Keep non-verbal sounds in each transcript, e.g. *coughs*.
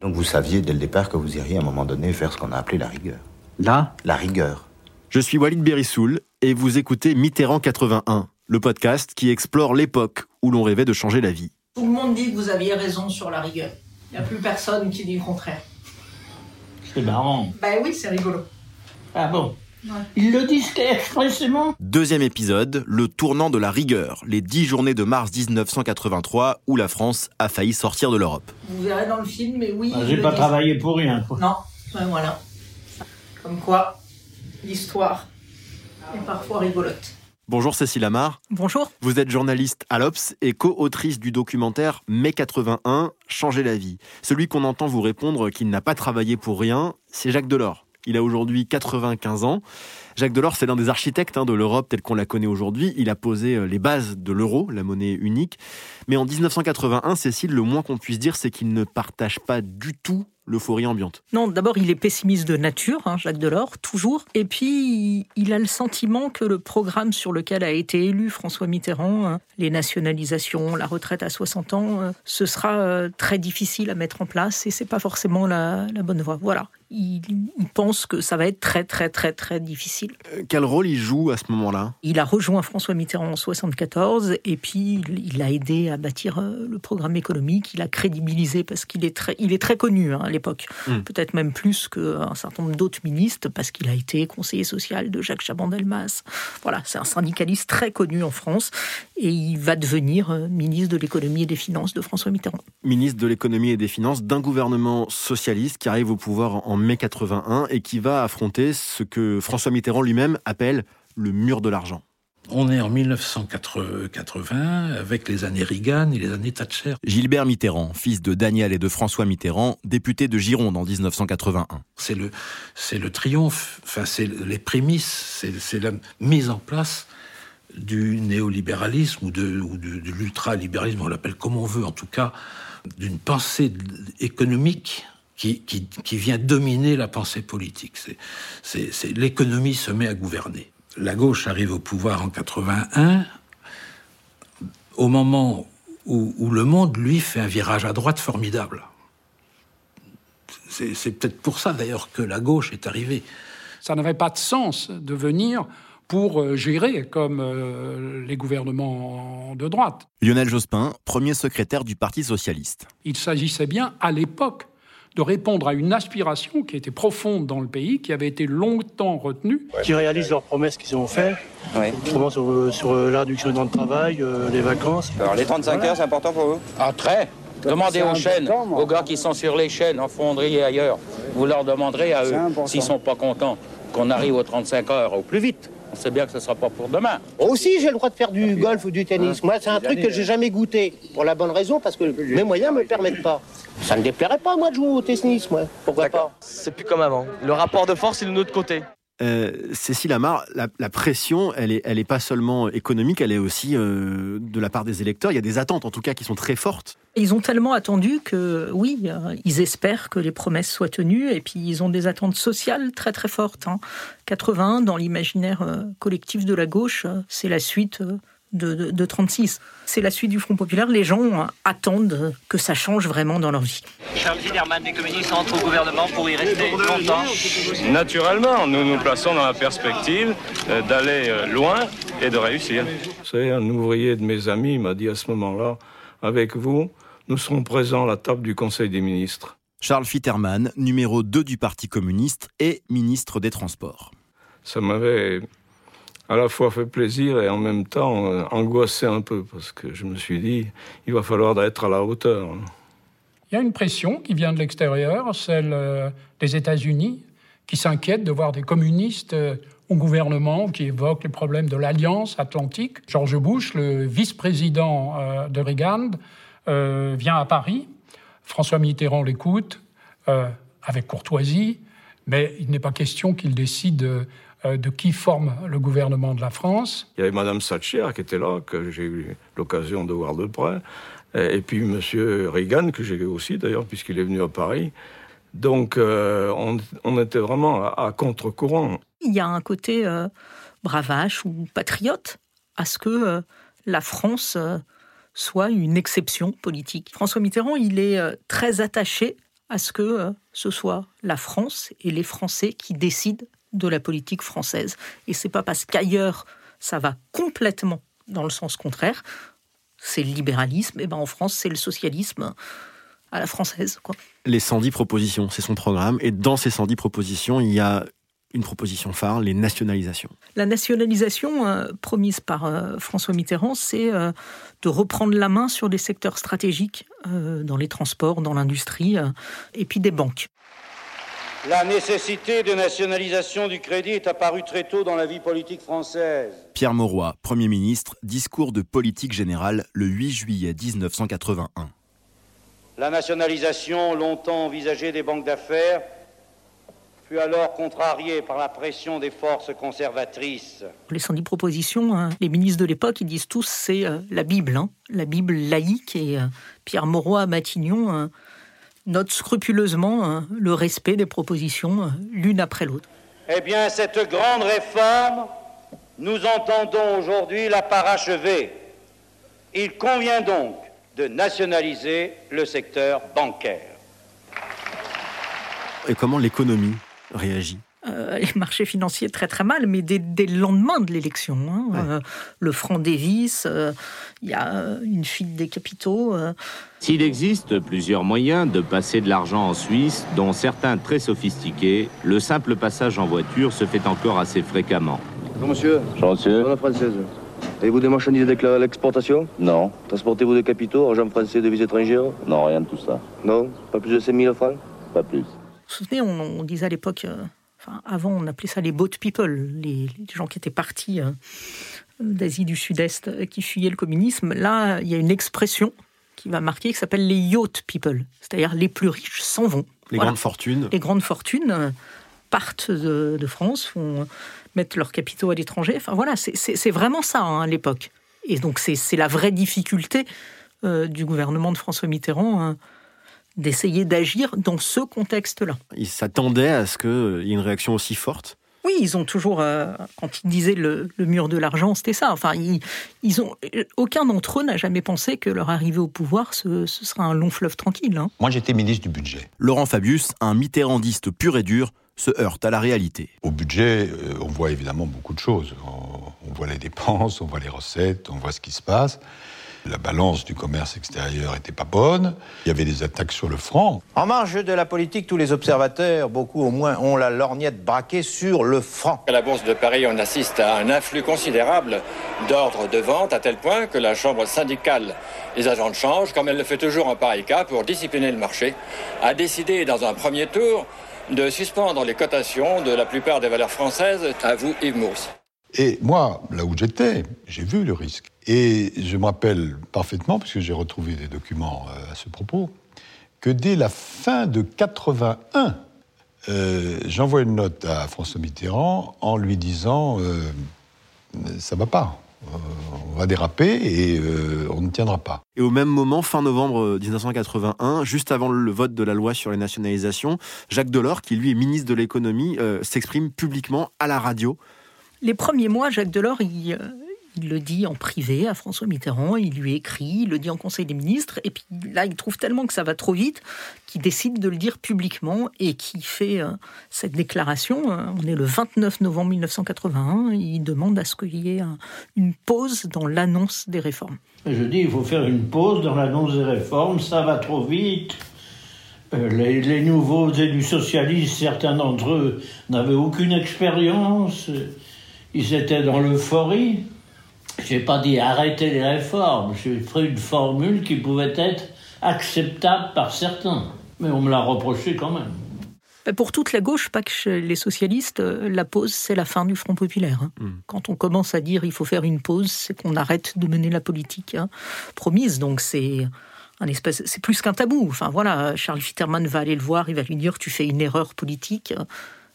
Donc vous saviez dès le départ que vous iriez à un moment donné faire ce qu'on a appelé la rigueur. Là La rigueur. Je suis Walid Berissoul et vous écoutez Mitterrand 81, le podcast qui explore l'époque où l'on rêvait de changer la vie. Tout le monde dit que vous aviez raison sur la rigueur. Il n'y a plus personne qui dit le contraire. C'est marrant. Ben oui, c'est rigolo. Ah bon? Ils le disent expressément Deuxième épisode, le tournant de la rigueur, les dix journées de mars 1983 où la France a failli sortir de l'Europe. Vous verrez dans le film, mais oui. Ah, J'ai pas disent. travaillé pour rien. quoi. Non, ben voilà. Comme quoi, l'histoire est parfois rigolote. Bonjour Cécile Amar, Bonjour. vous êtes journaliste à l'Obs et co-autrice du documentaire Mai 81, Changer la vie. Celui qu'on entend vous répondre qu'il n'a pas travaillé pour rien, c'est Jacques Delors. Il a aujourd'hui 95 ans. Jacques Delors, c'est l'un des architectes hein, de l'Europe telle qu'on la connaît aujourd'hui. Il a posé euh, les bases de l'euro, la monnaie unique. Mais en 1981, Cécile, le moins qu'on puisse dire, c'est qu'il ne partage pas du tout l'euphorie ambiante. Non, d'abord, il est pessimiste de nature, hein, Jacques Delors, toujours. Et puis, il a le sentiment que le programme sur lequel a été élu François Mitterrand, hein, les nationalisations, la retraite à 60 ans, euh, ce sera euh, très difficile à mettre en place et c'est pas forcément la, la bonne voie. Voilà. Il, il pense que ça va être très, très, très, très difficile. Euh, Quel rôle il joue à ce moment-là? Il a rejoint François Mitterrand en 74 et puis il, a aidé à bâtir euh, le programme économique. Il a crédibilisé parce qu'il est très, il est très connu hein, à l'époque, Mm. peut-être même plus qu'un certain nombre d'autres ministres parce qu'il a été conseiller social de Jacques Chaban-Delmas. Voilà, c'est un syndicaliste très connu en France et il va devenir euh, ministre de l'économie et des finances de François Mitterrand. ministre de l'économie et des finances d'un gouvernement socialiste qui arrive au pouvoir en mai 81 et qui va affronter ce que François Mitterrand lui-même appelle le mur de l'argent. On est en 1980 avec les années Reagan et les années Thatcher. Gilbert Mitterrand, fils de Daniel et de François Mitterrand, député de Gironde en 1981. C'est le, c'est le triomphe, enfin c'est les prémices, c'est, c'est la mise en place du néolibéralisme ou de, ou de, de l'ultralibéralisme, on l'appelle comme on veut, en tout cas, d'une pensée économique qui, qui, qui vient dominer la pensée politique. C'est, c'est, c'est- l'économie se met à gouverner. La gauche arrive au pouvoir en 81, au moment où, où le monde, lui, fait un virage à droite formidable. C'est, c'est peut-être pour ça, d'ailleurs, que la gauche est arrivée. Ça n'avait pas de sens de venir pour euh, gérer comme euh, les gouvernements de droite. Lionel Jospin, premier secrétaire du Parti socialiste. Il s'agissait bien, à l'époque, de répondre à une aspiration qui était profonde dans le pays, qui avait été longtemps retenue. qui réalisent leurs promesses qu'ils ont faites, notamment sur, euh, sur euh, la réduction du temps de travail, euh, les vacances. Alors les 35 heures, c'est important pour vous? Ah, très. Demandez aux chaînes, aux gars qui sont sur les chaînes, en fonderie et ailleurs. Vous leur demanderez à eux, s'ils sont pas contents, qu'on arrive aux 35 heures au plus vite. On sait bien que ce ne sera pas pour demain. Aussi, j'ai le droit de faire du golf ou du tennis. Moi, c'est un truc que j'ai jamais goûté. Pour la bonne raison, parce que mes moyens me permettent pas. Ça ne déplairait pas, moi, de jouer au tennis, moi. Pourquoi pas? C'est plus comme avant. Le rapport de force, il est de notre côté. Euh, Cécile Amar, la, pression, elle est, elle est pas seulement économique, elle est aussi euh, de la part des électeurs. Il y a des attentes, en tout cas, qui sont très fortes. Ils ont tellement attendu que, oui, euh, ils espèrent que les promesses soient tenues, et puis ils ont des attentes sociales très très fortes. hein. 81, dans l'imaginaire collectif de la gauche, c'est la suite de, de, de 36. C'est la suite du Front populaire. Les gens attendent que ça change vraiment dans leur vie. Charles Zillerman des communistes entre au gouvernement pour y rester longtemps. Naturellement, nous nous plaçons dans la perspective euh, d'aller euh, loin et de réussir. Savez, un ouvrier de mes amis m'a dit à ce moment-là, avec vous, nous serons présents à la table du Conseil des ministres. Charles Fitterman, numéro 2 du Parti communiste et ministre des Transports. Ça m'avait à la fois fait plaisir et en même temps euh, angoissé un peu, parce que je me suis dit, il va falloir être à la hauteur. Il y a une pression qui vient de l'extérieur, celle euh, des États-Unis, qui s'inquiètent de voir des communistes euh, au gouvernement qui évoquent les problèmes de l'Alliance atlantique. George Bush, le vice-président euh, de Reagan, vient à Paris. François Mitterrand l'écoute avec courtoisie, mais il n'est pas question qu'il décide de qui forme le gouvernement de la France. Il y avait Madame Thatcher qui était là, que j'ai eu l'occasion de voir de près, et puis Monsieur Reagan, que j'ai vu aussi d'ailleurs, puisqu'il est venu à Paris. Donc euh, on, on était vraiment à, à contre-courant. Il y a un côté euh, bravache ou patriote à ce que euh, la France euh, soit une exception politique. François Mitterrand, il est euh, très attaché à ce que euh, ce soit la France et les Français qui décident de la politique française. Et c'est pas parce qu'ailleurs ça va complètement dans le sens contraire, c'est le libéralisme, et ben en France c'est le socialisme à la française. Quoi. Les 110 propositions, c'est son programme, et dans ces 110 propositions, il y a une proposition phare, les nationalisations. La nationalisation euh, promise par euh, François Mitterrand, c'est euh, de reprendre la main sur des secteurs stratégiques dans les transports, dans l'industrie, et puis des banques. La nécessité de nationalisation du crédit est apparue très tôt dans la vie politique française. Pierre Mauroy, Premier ministre, discours de politique générale le 8 juillet 1981. La nationalisation, longtemps envisagée des banques d'affaires, fut alors contrariée par la pression des forces conservatrices. Les 110 propositions, hein, les ministres de l'époque, ils disent tous c'est euh, la Bible, hein, la Bible laïque. Et euh, Pierre Mauroy à Matignon euh, note scrupuleusement hein, le respect des propositions l'une après l'autre. Eh bien, cette grande réforme, nous entendons aujourd'hui la parachever. Il convient donc de nationaliser le secteur bancaire. Et comment l'économie réagit? Euh, les marchés financiers très très mal, mais dès, le lendemain de l'élection. Hein, euh, le franc Davis, euh, il y a une fuite des capitaux. S'il existe plusieurs moyens de passer de l'argent en Suisse, dont certains très sophistiqués, le simple passage en voiture se fait encore assez fréquemment. Bonjour monsieur. Bonjour monsieur. française. Avez-vous des marchandises déclarées à l'exportation Non. Transportez-vous des capitaux, argent français, devises étrangères? Non, rien de tout ça. Non? Pas plus de 5 000 francs? Pas plus. Vous vous souvenez, on, disait à l'époque, euh, enfin, avant on appelait ça les boat people, les, gens qui étaient partis euh, d'Asie du Sud-Est, euh, qui fuyaient le communisme. Là, il y a une expression qui va marquer qui s'appelle les yacht people, c'est-à-dire les plus riches s'en vont. Les grandes fortunes. Les grandes fortunes partent de, France, vont mettre leurs capitaux à l'étranger. Enfin voilà, c'est vraiment ça hein, à l'époque. Et donc c'est la vraie difficulté du gouvernement de François Mitterrand. Hein, d'essayer d'agir dans ce contexte-là. Ils s'attendaient à ce qu'il y ait une réaction aussi forte? Oui, ils ont toujours, euh, quand ils disaient le, mur de l'argent, c'était ça. Enfin, ils, ont, aucun d'entre eux n'a jamais pensé que leur arrivée au pouvoir, ce, sera un long fleuve tranquille. Hein. Moi, j'étais ministre du budget. Laurent Fabius, un mitterrandiste pur et dur, se heurte à la réalité. Au budget, euh, on voit évidemment beaucoup de choses. on voit les dépenses, on voit les recettes, on voit ce qui se passe. La balance du commerce extérieur n'était pas bonne. Il y avait des attaques sur le franc. En marge de la politique, tous les observateurs, beaucoup au moins, ont la lorgnette braquée sur le franc. À la Bourse de Paris, on assiste à un afflux considérable d'ordres de vente, à tel point que la Chambre syndicale des agents de change, comme elle le fait toujours en pareil cas pour discipliner le marché, a décidé dans un premier tour de suspendre les cotations de la plupart des valeurs françaises. À vous, Yves Mousse. Et moi, là où j'étais, j'ai vu le risque. Et je me rappelle parfaitement, puisque j'ai retrouvé des documents euh, à ce propos, que dès la fin de 81, euh, j'envoie une note à François Mitterrand en lui disant euh, ça va pas. on va déraper et on ne tiendra pas. Et au même moment, fin novembre 1981, juste avant le vote de la loi sur les nationalisations, Jacques Delors, qui lui est ministre de l'économie, s'exprime publiquement à la radio. Les premiers mois, Jacques Delors, il, il le dit en privé à François Mitterrand, il lui écrit, il le dit en Conseil des ministres, et puis là, il trouve tellement que ça va trop vite qu'il décide de le dire publiquement et qui fait euh, cette déclaration. Euh, on est le 29 novembre 1981, il demande à ce qu'il y ait une pause dans l'annonce des réformes. Je dis, il faut faire une pause dans l'annonce des réformes, ça va trop vite. Euh, les, les, nouveaux élus socialistes, certains d'entre eux n'avaient aucune expérience, ils étaient dans l'euphorie. Je n'ai pas dit arrêter les réformes, j'ai pris une formule qui pouvait être acceptable par certains. Mais on me l'a reproché quand même. Pour toute la gauche, pas que chez les socialistes, euh, la pause, c'est la fin du Front populaire. Hein. Hmm. Quand on commence à dire il faut faire une pause, c'est qu'on arrête de mener la politique hein, promise. Donc c'est un espèce, c'est plus qu'un tabou. Enfin voilà, Charles Fitterman va aller le voir, il va lui dire tu fais une erreur politique.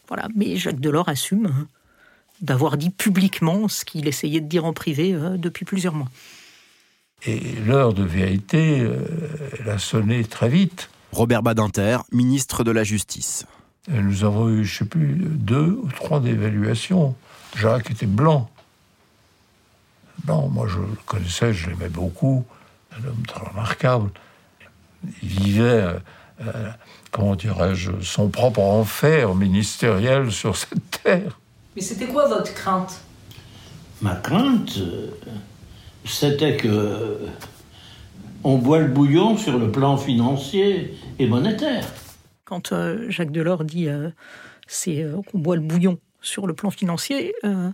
Voilà, mais Jacques Delors assume. D'avoir dit publiquement ce qu'il essayait de dire en privé euh, depuis plusieurs mois. Et l'heure de vérité, euh, elle a sonné très vite. Robert Badinter, ministre de la Justice. nous avons eu, je ne sais plus, deux ou trois d'évaluations. Jacques était blanc. Blanc, moi je le connaissais, je l'aimais beaucoup. Un homme très remarquable. Il vivait comment dirais-je, son propre enfer ministériel sur cette terre. Mais c'était quoi votre crainte? Ma crainte, c'était que on boit le bouillon sur le plan financier et monétaire. Quand euh, Jacques Delors dit euh, c'est euh, qu'on boit le bouillon sur le plan financier, euh,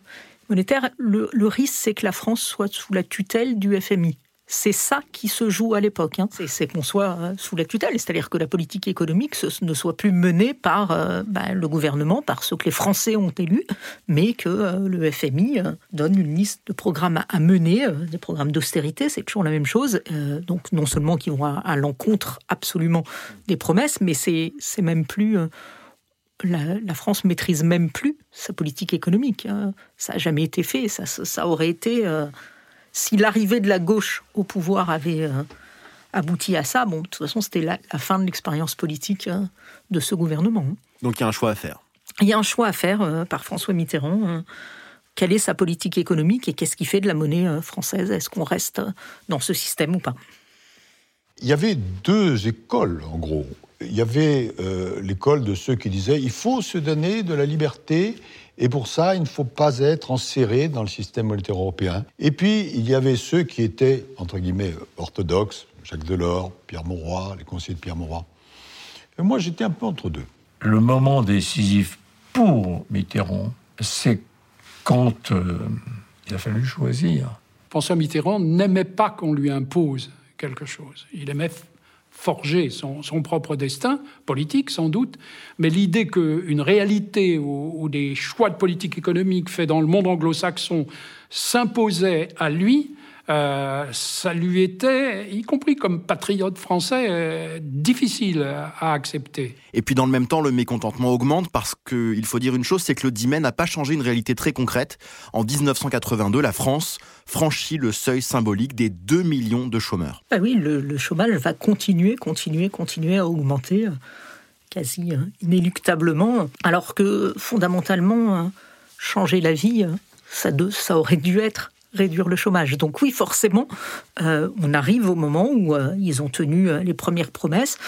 monétaire, le, le risque c'est que la France soit sous la tutelle du FMI. C'est ça qui se joue à l'époque. hein. C'est- qu'on soit euh, sous la tutelle, c'est-à-dire que la politique économique ne soit plus menée par euh, ben, le gouvernement, par ceux que les Français ont élus, mais que euh, le FMI donne une liste de programmes à, mener, des programmes d'austérité, c'est toujours la même chose. Donc non seulement qui vont à, l'encontre absolument des promesses, mais c'est même plus... la, France maîtrise même plus sa politique économique. hein. Ça n'a jamais été fait. Ça aurait été... si l'arrivée de la gauche au pouvoir avait euh, abouti à ça, bon, de toute façon, c'était la, la fin de l'expérience politique euh, de ce gouvernement. hein. Donc il y a un choix à faire. Il y a un choix à faire euh, par François Mitterrand. euh, quelle est sa politique économique et qu'est-ce qu'il fait de la monnaie euh, française? Est-ce qu'on reste dans ce système ou pas? Il y avait deux écoles, en gros. Il y avait euh, l'école de ceux qui disaient il faut se donner de la liberté et pour ça, il ne faut pas être enserré dans le système monétaire européen. Et puis, il y avait ceux qui étaient, entre guillemets, orthodoxes, Jacques Delors, Pierre Mauroy, les conseillers de Pierre Mauroy. Et moi, j'étais un peu entre deux. Le moment décisif pour Mitterrand, c'est quand euh, il a fallu choisir. François Mitterrand n'aimait pas qu'on lui impose quelque chose. Il aimait forger son, propre destin, politique sans doute, mais l'idée qu'une réalité ou, des choix de politique économique faits dans le monde anglo-saxon s'imposaient à lui, euh, ça lui était, y compris comme patriote français, euh, difficile à, à accepter. Et puis dans le même temps, le mécontentement augmente parce qu'il faut dire une chose, c'est que le 10 mai n'a pas changé une réalité très concrète. En 1982, la France franchit le seuil symbolique des 2 millions de chômeurs. Bah oui, le, le chômage va continuer, continuer, continuer à augmenter euh, quasi euh, inéluctablement, alors que fondamentalement, euh, changer la vie, euh, ça, de- ça aurait dû être réduire le chômage. Donc oui, forcément, euh, on arrive au moment où euh, ils ont tenu euh, les premières promesses.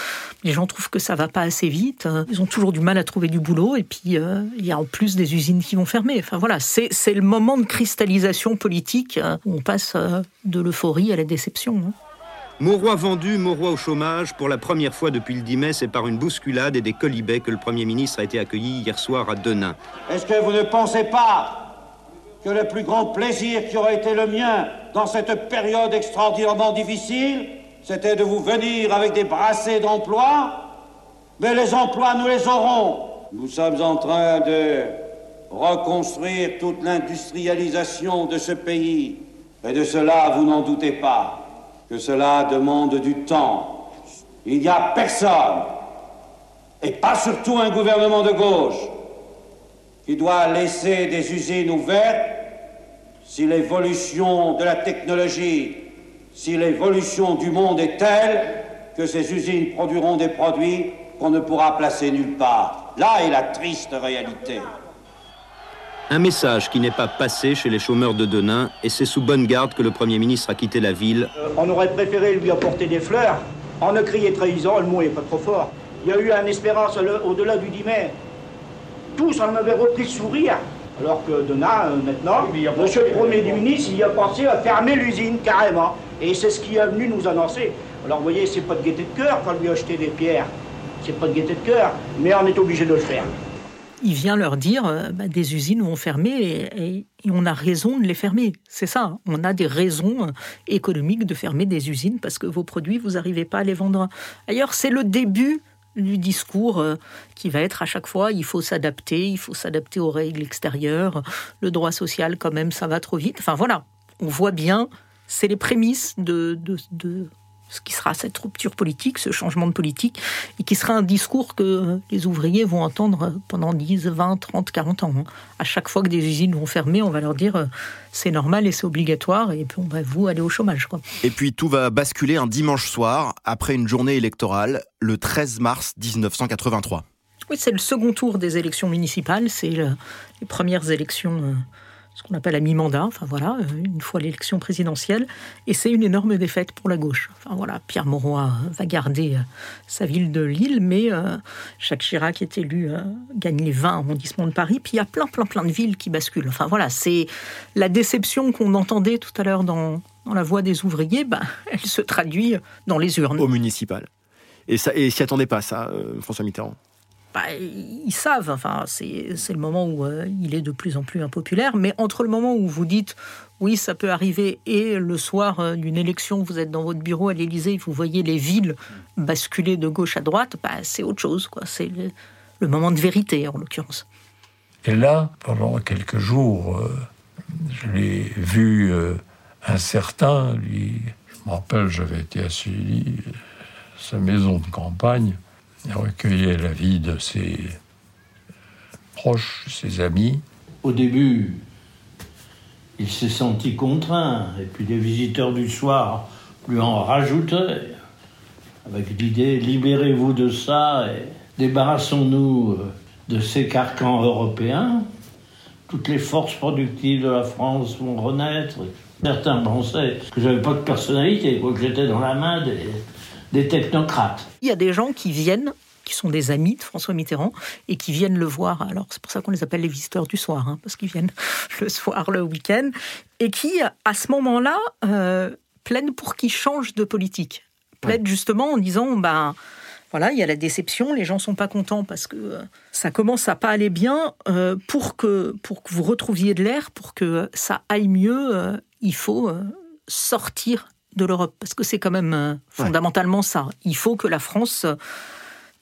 Les gens trouvent que ça va pas assez vite. ils ont toujours du mal à trouver du boulot. Et puis, euh, il y a en plus des usines qui vont fermer. Enfin voilà, c'est c'est le moment de cristallisation politique où on passe euh, de l'euphorie à la déception. hein. Mauroy vendu, Mauroy au chômage. Pour la première fois depuis le 10 mai, c'est par une bousculade et des colibets que le Premier ministre a été accueilli hier soir à Denain. Est-ce que vous ne pensez pas que le plus grand plaisir qui aurait été le mien dans cette période extraordinairement difficile, c'était de vous venir avec des brassées d'emplois Mais les emplois, nous les aurons. Nous sommes en train de reconstruire toute l'industrialisation de ce pays. Et de cela, vous n'en doutez pas, que cela demande du temps. Il n'y a personne, et pas surtout un gouvernement de gauche, qui doit laisser des usines ouvertes si l'évolution de la technologie, si l'évolution du monde est telle que ces usines produiront des produits qu'on ne pourra placer nulle part. Là est la triste réalité. Un message qui n'est pas passé chez les chômeurs de Denain, et c'est sous bonne garde que le Premier ministre a quitté la ville. Euh, On aurait préféré lui apporter des fleurs. On a crié trahison, le mot est pas trop fort. Il y a eu une espérance au- au-delà du 10 mai. Tous en avaient repris sourire. Alors que Donat, euh, maintenant, monsieur le Premier ministre, il a pensé à fermer l'usine carrément. Et c'est ce qui est venu nous annoncer. Alors vous voyez, c'est pas de gaieté de cœur quand lui acheter des pierres. C'est pas de gaieté de cœur, mais on est obligé de le faire. il vient leur dire euh, bah, des usines vont fermer et, et- et on a raison de les fermer. C'est ça, hein. on a des raisons euh, économiques de fermer des usines parce que vos produits, vous n'arrivez pas à les vendre ailleurs. C'est le début du discours euh, qui va être à chaque fois il faut s'adapter, il faut s'adapter aux règles extérieures, le droit social quand même ça va trop vite. Enfin voilà, on voit bien, c'est les prémices de, de, de ce qui sera cette rupture politique, ce changement de politique, et qui sera un discours que les ouvriers vont entendre pendant 10, 20, 30, 40 ans. À chaque fois que des usines vont fermer, on va leur dire euh, c'est normal et c'est obligatoire, et puis on va vous aller au chômage. Quoi. Et puis tout va basculer un dimanche soir, après une journée électorale, le 13 mars 1983. Oui, c'est le second tour des élections municipales, c'est le- les premières élections euh, ce qu'on appelle à mi-mandat, enfin voilà, euh, une fois l'élection présidentielle, et c'est une énorme défaite pour la gauche. Enfin voilà, Pierre Mauroy va garder sa ville de Lille, mais Jacques Chirac est élu, gagne les 20 arrondissements de Paris, puis il y a plein, plein, plein de villes qui basculent. Enfin voilà, c'est la déception qu'on entendait tout à l'heure dans, dans la voix des ouvriers, ben, *laughs* elle se traduit dans les urnes. Au municipal. Et ça, et s'y attendait pas, ça, François Mitterrand? Bah, ils savent, enfin, c'est le moment où euh, il est de plus en plus impopulaire, mais entre le moment où vous dites oui, ça peut arriver, et le soir euh, d'une élection, vous êtes dans votre bureau à l'Élysée, vous voyez les villes basculer de gauche à droite, bah, c'est autre chose. C'est le, moment de vérité, en l'occurrence. Et là, pendant quelques jours, euh, je l'ai vu incertain, je me rappelle, j'avais été à sa maison de campagne, il recueillait la vie de ses proches, ses amis. Au début, il s'est senti contraint, et puis les visiteurs du soir lui en rajoutaient, avec l'idée libérez-vous de ça et débarrassons-nous euh, de ces carcans européens. Toutes les forces productives de la France vont renaître. Certains pensaient que j'avais pas de personnalité, que j'étais dans la main des, des technocrates. Il y a des gens qui viennent qui sont des amis de François Mitterrand et qui viennent le voir. Alors c'est pour ça qu'on les appelle les visiteurs du soir, hein, parce qu'ils viennent *laughs* le soir, le week-end, et qui, à ce moment-là, euh, plaident pour qu'il change de politique. Plaident justement en disant, ben voilà, il y a la déception, les gens sont pas contents parce que euh, ça commence à pas aller bien. Euh, pour que pour que vous retrouviez de l'air, pour que ça aille mieux, il faut sortir de l'Europe, parce que c'est quand même euh, fondamentalement ça. Il faut que la France,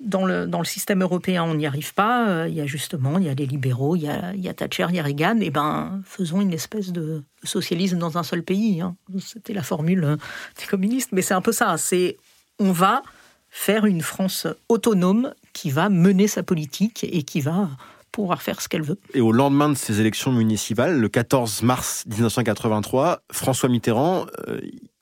dans le, dans le système européen, on n'y arrive pas. Euh, il y a justement, il y a les libéraux, il y a, il y a Thatcher, il y a Reagan. Et eh ben, faisons une espèce de socialisme dans un seul pays. Hein. C'était la formule euh, des communistes, mais c'est un peu ça. C'est on va faire une France autonome qui va mener sa politique et qui va pouvoir faire ce qu'elle veut. Et au lendemain de ces élections municipales, le 14 mars 1983, François Mitterrand,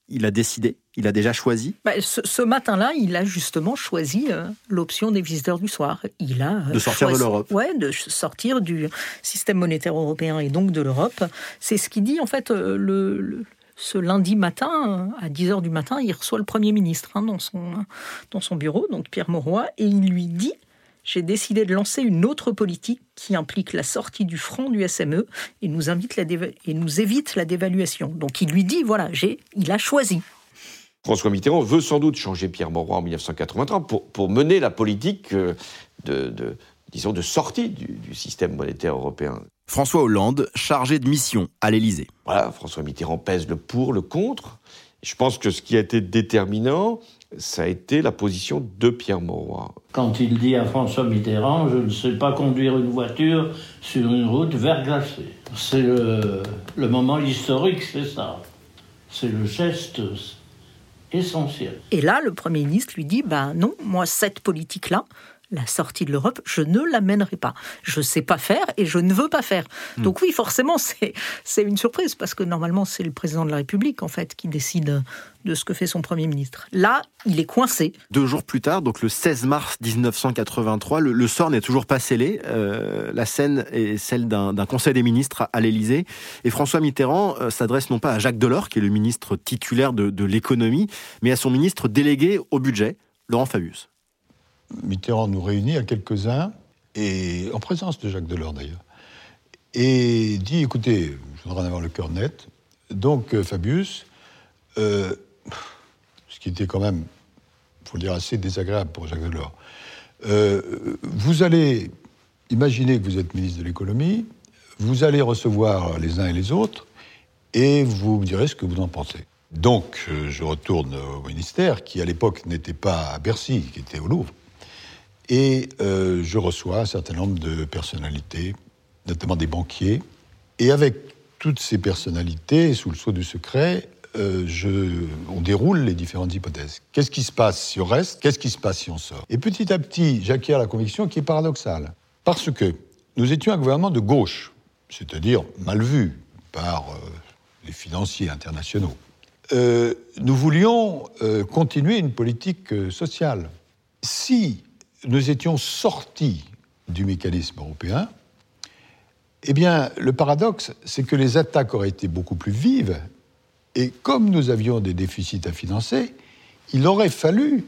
il a décidé Il a déjà choisi bah, ce, matin-là, il a justement choisi euh, l'option des visiteurs du soir. Il a euh, de sortir de l'Europe. Ouais, de sortir du système monétaire européen et donc de l'Europe. C'est ce qu'il dit en fait euh, le, ce lundi matin, à 10h du matin, il reçoit le Premier ministre hein, dans, son, dans son bureau, donc Pierre Mauroy, et il lui dit j'ai décidé de lancer une autre politique qui implique la sortie du front du SME et nous, invite la et nous évite la dévaluation. Donc il lui dit, voilà, j'ai, il a choisi. François Mitterrand veut sans doute changer Pierre Mauroy en 1983 pour, pour mener la politique euh, de, disons, de sortie du, du système monétaire européen. François Hollande, chargé de mission à l'Élysée. Voilà, François Mitterrand pèse le pour, le contre. Je pense que ce qui a été déterminant, ça a été la position de Pierre Mauroy. Quand il dit à François Mitterrand, je ne sais pas conduire une voiture sur une route verglacée. C'est le, le moment historique, c'est ça. C'est le geste essentiel. Et là, le Premier ministre lui dit, ben non, moi, cette politique-là, la sortie de l'Europe, je ne l'amènerai pas. Je ne sais pas faire et je ne veux pas faire. Hmm. Donc oui, forcément, *laughs* c'est une surprise parce que normalement, c'est le président de la République, en fait, qui décide de ce que fait son Premier ministre. Là, il est coincé. Deux jours plus tard, donc le 16 mars 1983, le, sort n'est toujours pas scellé. Euh, la scène est celle d'un Conseil des ministres à, l'Élysée. Et François Mitterrand euh, s'adresse non pas à Jacques Delors, qui est le ministre titulaire de, de l'économie, mais à son ministre délégué au budget, Laurent Fabius. Mitterrand nous réunit à quelques-uns, et en présence de Jacques Delors d'ailleurs, et dit écoutez, je voudrais en avoir le cœur net. Donc, euh, Fabius, euh, ce qui était quand même, il faut le dire, assez désagréable pour Jacques Delors, euh, vous allez imaginer que vous êtes ministre de l'économie, vous allez recevoir les uns et les autres, et vous me direz ce que vous en pensez. Donc, je retourne au ministère, qui à l'époque n'était pas à Bercy, qui était au Louvre. Et euh, je reçois un certain nombre de personnalités, notamment des banquiers. Et avec toutes ces personnalités, sous le sceau du secret, euh, on déroule les différentes hypothèses. Qu'est-ce qui se passe si on reste? Qu'est-ce qui se passe si on sort? Et petit à petit, j'acquiers la conviction qui est paradoxale. Parce que nous étions un gouvernement de gauche, c'est-à-dire mal vu par euh, les financiers internationaux. nous voulions continuer une politique sociale. Si nous étions sortis du mécanisme européen, Eh bien, le paradoxe, c'est que les attaques auraient été beaucoup plus vives, et comme nous avions des déficits à financer, il aurait fallu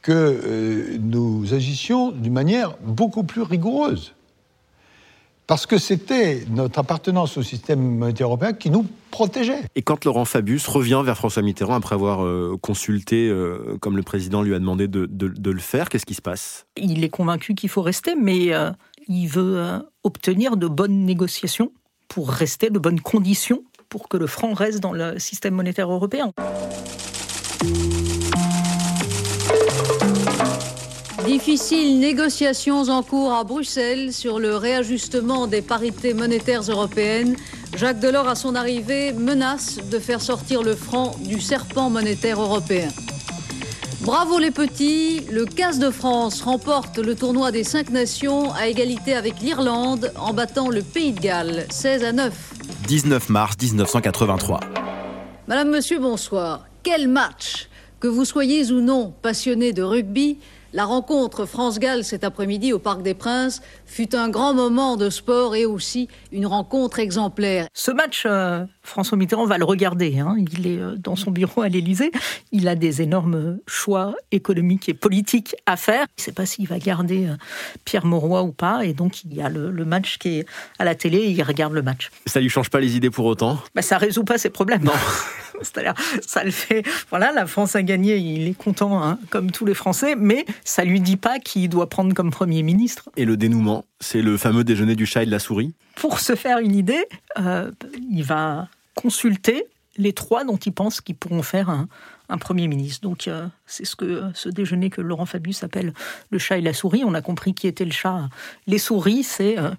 que euh, nous agissions d'une manière beaucoup plus rigoureuse. Parce que c'était notre appartenance au système monétaire européen qui nous protégeait. Et quand Laurent Fabius revient vers François Mitterrand après avoir euh, consulté, euh, comme le président lui a demandé de, le faire, qu'est-ce qui se passe? Il est convaincu qu'il faut rester, mais euh, il veut obtenir de bonnes négociations pour rester, de bonnes conditions pour que le franc reste dans le système monétaire européen. Difficiles négociations en cours à Bruxelles sur le réajustement des parités monétaires européennes. Jacques Delors, à son arrivée, menace de faire sortir le franc du serpent monétaire européen. Bravo les petits, le 15 de France remporte le tournoi des cinq nations à égalité avec l'Irlande en battant le Pays de Galles 16 à 9. 19 mars 1983. Madame, Monsieur, bonsoir. Quel match Que vous soyez ou non passionné de rugby, la rencontre France-Galles cet après-midi au Parc des Princes fut un grand moment de sport et aussi une rencontre exemplaire. Ce match, euh, François Mitterrand va le regarder. Hein. Il est euh, dans son bureau à l'Élysée. Il a des énormes choix économiques et politiques à faire. Il ne sait pas s'il va garder euh, Pierre Mauroy ou pas. Et donc, il y a le, match qui est à la télé et il regarde le match. Ça lui change pas les idées pour autant? Bah, Ça résout pas ses problèmes. Non. *laughs* C'est-à-dire, ça le fait. Voilà, la France a gagné, il est content, hein, comme tous les Français, mais ça lui dit pas qui doit prendre comme Premier ministre. Et le dénouement, c'est le fameux déjeuner du chat et de la souris Pour se faire une idée, euh, il va consulter les trois dont il pense qu'ils pourront faire un, Premier ministre. Donc euh, c'est ce que ce déjeuner que Laurent Fabius appelle le chat et la souris. On a compris qui était le chat. Les souris, c'est euh,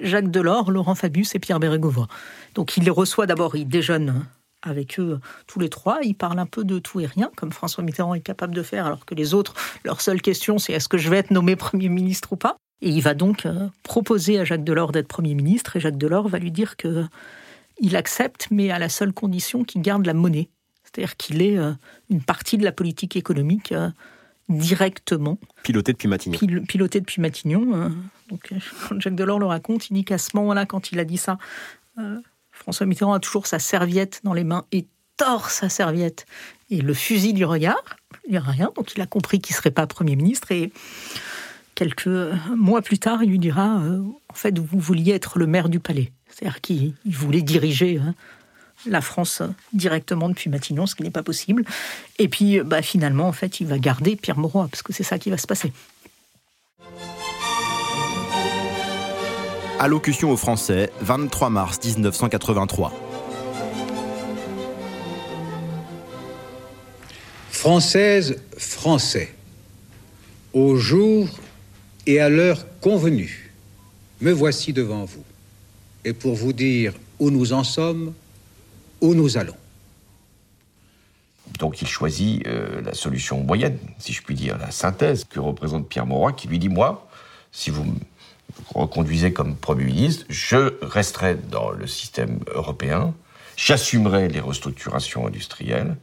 Jacques Delors, Laurent Fabius et Pierre Bérégovoy. Donc il les reçoit d'abord, il déjeune avec eux tous les trois. Ils parlent un peu de tout et rien, comme François Mitterrand est capable de faire, alors que les autres, leur seule question, c'est est-ce que je vais être nommé Premier ministre ou pas Et il va donc euh, proposer à Jacques Delors d'être Premier ministre, et Jacques Delors va lui dire que il accepte, mais à la seule condition qu'il garde la monnaie. C'est-à-dire qu'il est euh, une partie de la politique économique euh, directement. Piloté depuis Matignon. piloté depuis Matignon. donc, quand *laughs* Jacques Delors le raconte, il dit qu'à ce moment-là, quand il a dit ça, François Mitterrand a toujours sa serviette dans les mains et tord sa serviette et le fusil du regard. Il n'y a rien, donc il a compris qu'il ne serait pas Premier ministre. Et quelques mois plus tard, il lui dira euh, En fait, vous vouliez être le maire du palais. C'est-à-dire qu'il voulait diriger hein, la France directement depuis Matignon, ce qui n'est pas possible. Et puis, bah, finalement, en fait, il va garder Pierre Mauroy, parce que c'est ça qui va se passer. Allocution aux Français, 23 mars 1983. Française, Français, au jour et à l'heure convenue, me voici devant vous, et pour vous dire où nous en sommes, où nous allons. Donc il choisit euh, la solution moyenne, si je puis dire, la synthèse que représente Pierre Mauroy, qui lui dit, moi, si vous reconduisez comme Premier ministre, je resterai dans le système européen, j'assumerai les restructurations industrielles,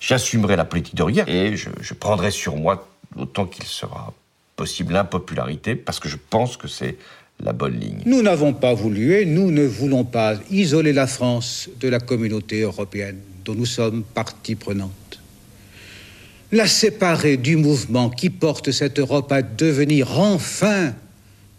j'assumerai la politique de rigueur et je, je prendrai sur moi, autant qu'il sera possible, l'impopularité, parce que je pense que c'est la bonne ligne. Nous n'avons pas voulu et nous ne voulons pas isoler la France de la communauté européenne dont nous sommes partie prenante. La séparer du mouvement qui porte cette Europe à devenir enfin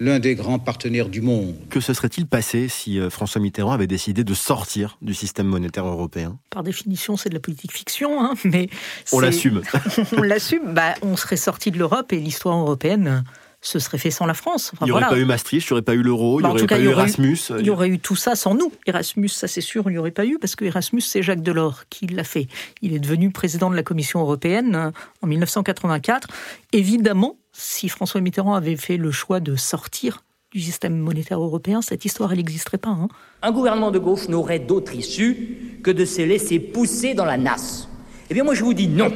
l'un des grands partenaires du monde. Que se serait-il passé si euh, François Mitterrand avait décidé de sortir du système monétaire européen? Par définition, c'est de la politique fiction, hein, mais... On l'assume. *laughs* on l'assume. Bah, on serait sorti de l'Europe et l'histoire européenne se serait fait sans la France. il n'y aurait pas eu Maastricht, il n'y aurait pas eu l'euro, il n'y bah, aurait pas eu Erasmus. il y aurait eu tout ça sans nous. Erasmus, ça c'est sûr, il n'y aurait pas eu, parce que Erasmus, c'est Jacques Delors qui l'a fait. Il est devenu président de la Commission européenne euh, en 1984. Évidemment, si François Mitterrand avait fait le choix de sortir du système monétaire européen, cette histoire, elle n'existerait pas. Hein. Un gouvernement de gauche n'aurait d'autre issue que de se laisser pousser dans la nasse. Eh bien, moi, je vous dis non.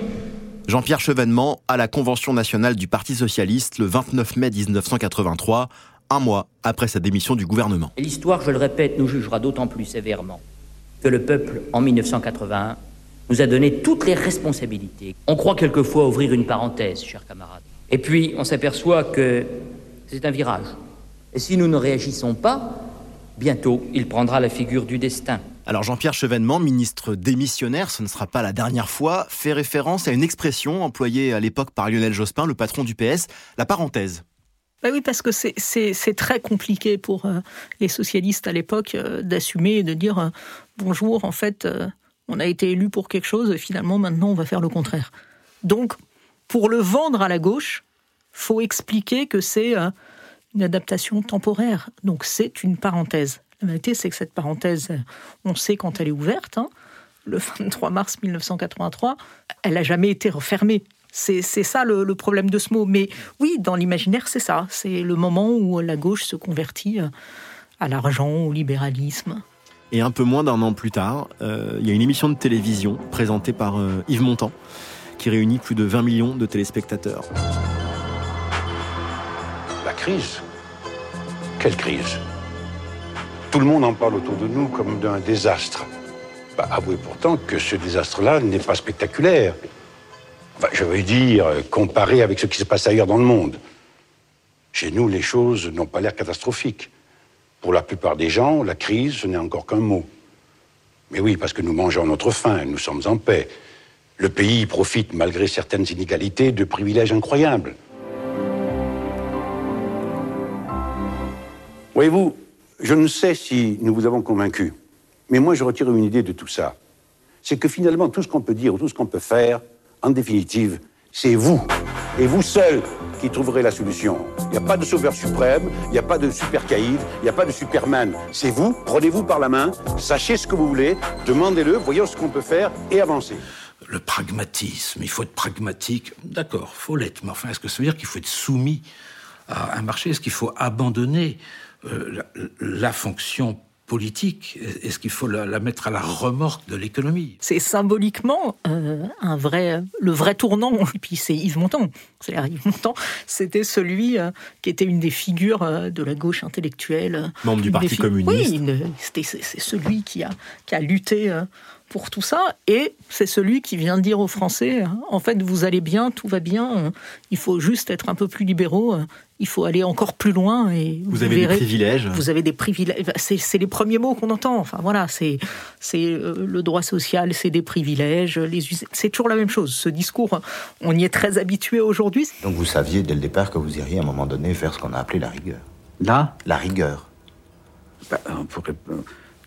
Jean-Pierre Chevènement à la Convention nationale du Parti socialiste le 29 mai 1983, un mois après sa démission du gouvernement. L'histoire, je le répète, nous jugera d'autant plus sévèrement que le peuple, en 1981, nous a donné toutes les responsabilités. On croit quelquefois ouvrir une parenthèse, chers camarades. Et puis, on s'aperçoit que c'est un virage. Et si nous ne réagissons pas, Bientôt, il prendra la figure du destin. Alors Jean-Pierre Chevènement, ministre démissionnaire, ce ne sera pas la dernière fois, fait référence à une expression employée à l'époque par Lionel Jospin, le patron du PS, la parenthèse. Bah oui, parce que c'est très compliqué pour euh, les socialistes à l'époque euh, d'assumer et de dire euh, bonjour, en fait, on a été élu pour quelque chose et finalement maintenant on va faire le contraire. Donc, pour le vendre à la gauche, faut expliquer que c'est une adaptation temporaire. Donc c'est une parenthèse. La vérité, c'est que cette parenthèse, on sait quand elle est ouverte. Hein. le 23 mars 1983, elle n'a jamais été refermée. C'est ça le, le, problème de ce mot. Mais oui, dans l'imaginaire, c'est ça. C'est le moment où la gauche se convertit euh, à l'argent, au libéralisme. Et un peu moins d'un an plus tard, euh, il y a une émission de télévision présentée par euh, Yves Montand qui réunit plus de 20 millions de téléspectateurs. La crise Quelle crise Tout le monde en parle autour de nous comme d'un désastre. Bah, avouez pourtant que ce désastre-là n'est pas spectaculaire. je veux dire, comparé avec ce qui se passe ailleurs dans le monde. Chez nous, les choses n'ont pas l'air catastrophiques. Pour la plupart des gens, la crise, ce n'est encore qu'un mot. Mais oui, parce que nous mangeons notre faim, nous sommes en paix. Le pays profite, malgré certaines inégalités, de privilèges incroyables. Voyez-vous, je ne sais si nous vous avons convaincu, mais moi je retire une idée de tout ça. C'est que finalement, tout ce qu'on peut dire ou tout ce qu'on peut faire, en définitive, c'est vous, et vous seul, qui trouverez la solution. Il n'y a pas de sauveur suprême, il n'y a pas de super caïd, il n'y a pas de superman. C'est vous, prenez-vous par la main, sachez ce que vous voulez, demandez-le, voyons ce qu'on peut faire et avancez. Le pragmatisme, il faut être pragmatique, d'accord, faut l'être, mais enfin, est-ce que ça veut dire qu'il faut être soumis à un marché Est-ce qu'il faut abandonner euh, la, fonction politique? Est-ce qu'il faut la, mettre à la remorque de l'économie? C'est symboliquement euh, un vrai, le vrai tournant. *laughs* Et puis c'est Yves Montand. C'est Yves Montand, c'était celui euh, qui était une des figures de la gauche intellectuelle. Membre du Parti communiste. Oui, c'est celui qui a, qui a lutté pour tout ça. Et c'est celui qui vient dire aux Français, hein, en fait, vous allez bien, tout va bien, euh, il faut juste être un peu plus libéraux, euh, il faut aller encore plus loin. Et vous, avez des privilèges. Vous avez des privilèges. C'est les premiers mots qu'on entend. Enfin voilà, c'est euh, le droit social, c'est des privilèges. C'est toujours la même chose. Ce discours, on y est très habitué aujourd'hui. Donc vous saviez dès le départ que vous iriez à un moment donné faire ce qu'on a appelé la rigueur. Là? La rigueur. Bah,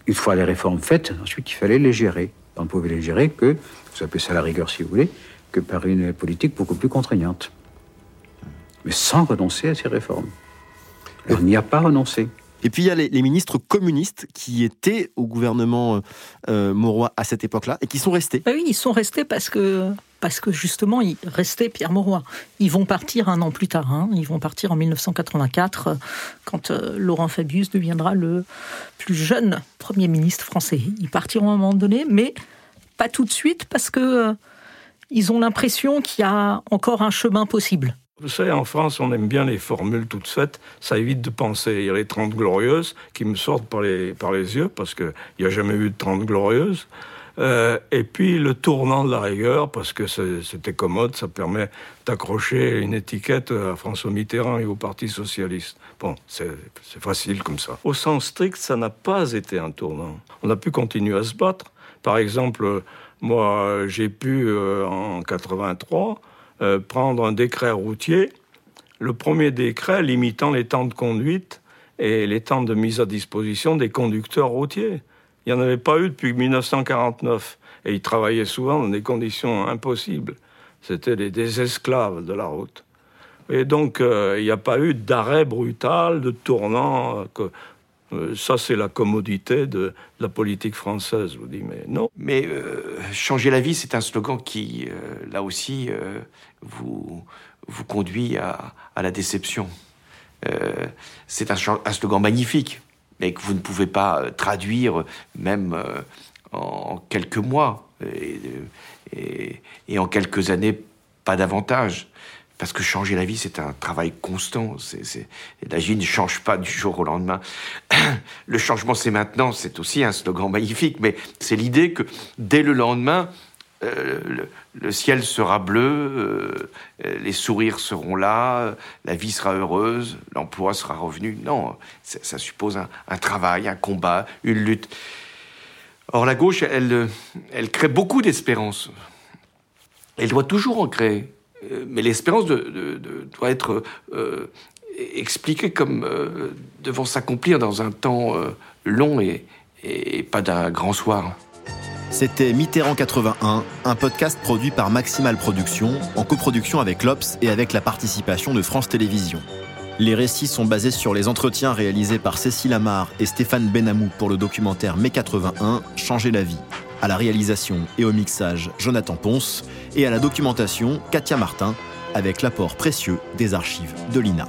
une fois les réformes faites, ensuite il fallait les gérer. On ne pouvait les gérer que, vous appelez ça la rigueur si vous voulez, que par une politique beaucoup plus contraignante. Mais sans renoncer à ces réformes. on n'y a pas renoncé. Et puis il y a les, ministres communistes qui étaient au gouvernement euh, euh, Mauroy à cette époque-là et qui sont restés. Bah oui, ils sont restés parce que parce que justement, il restait Pierre Mauroy. Ils vont partir un an plus tard. Hein. Ils vont partir en 1984 quand euh, Laurent Fabius deviendra le plus jeune premier ministre français. Ils partiront à un moment donné, mais pas tout de suite parce que ils ont l'impression qu'il y a encore un chemin possible. Vous savez, en France, on aime bien les formules toutes faites. Ça évite de penser. Il y a les 30 glorieuses qui me sortent par les, par les yeux parce qu'il n'y a jamais eu de 30 glorieuses. Euh, et puis le tournant de la rigueur, parce que c'était commode, ça permet d'accrocher une étiquette à François Mitterrand et au Parti socialiste. Bon, c'est facile comme ça. Au sens strict, ça n'a pas été un tournant. On a pu continuer à se battre. Par exemple, moi, j'ai pu, euh, en 83, euh, prendre un décret routier, le premier décret limitant les temps de conduite et les temps de mise à disposition des conducteurs routiers. Il n'y en avait pas eu depuis 1949. Et ils travaillaient souvent dans des conditions impossibles. C'était des, esclaves de la route. Et donc, euh, il n'y a pas eu d'arrêt brutal, de tournant. Euh, ça, c'est la commodité de, la politique française, vous dis, mais non. Mais changer la vie, c'est un slogan qui, là aussi, vous, vous conduit à, la déception. Euh, c'est un, slogan magnifique, mais que vous ne pouvez pas euh, traduire même euh, en quelques mois et, en quelques années, pas davantage. Parce que changer la vie, c'est un travail constant. C'est, la vie ne change pas du jour au lendemain. *coughs* Le changement, c'est maintenant. C'est aussi un slogan magnifique, mais c'est l'idée que dès le lendemain, le, ciel sera bleu, les sourires seront là, la vie sera heureuse, l'emploi sera revenu. Non, ça, suppose un, travail, un combat, une lutte. Or, la gauche, elle, elle crée beaucoup d'espérance. Elle doit toujours en créer. Mais l'espérance doit être expliquée comme devant s'accomplir dans un temps long et pas d'un grand soir. C'était Mitterrand 81, un podcast produit par Maximal Productions, en coproduction avec l'Obs et avec la participation de France Télévisions. Les récits sont basés sur les entretiens réalisés par Cécile Amar et Stéphane Benamou pour le documentaire Mai 81, Changer la vie. À la réalisation et au mixage, Jonathan Ponce, et à la documentation, Katia Martin, avec l'apport précieux des archives de l'INA.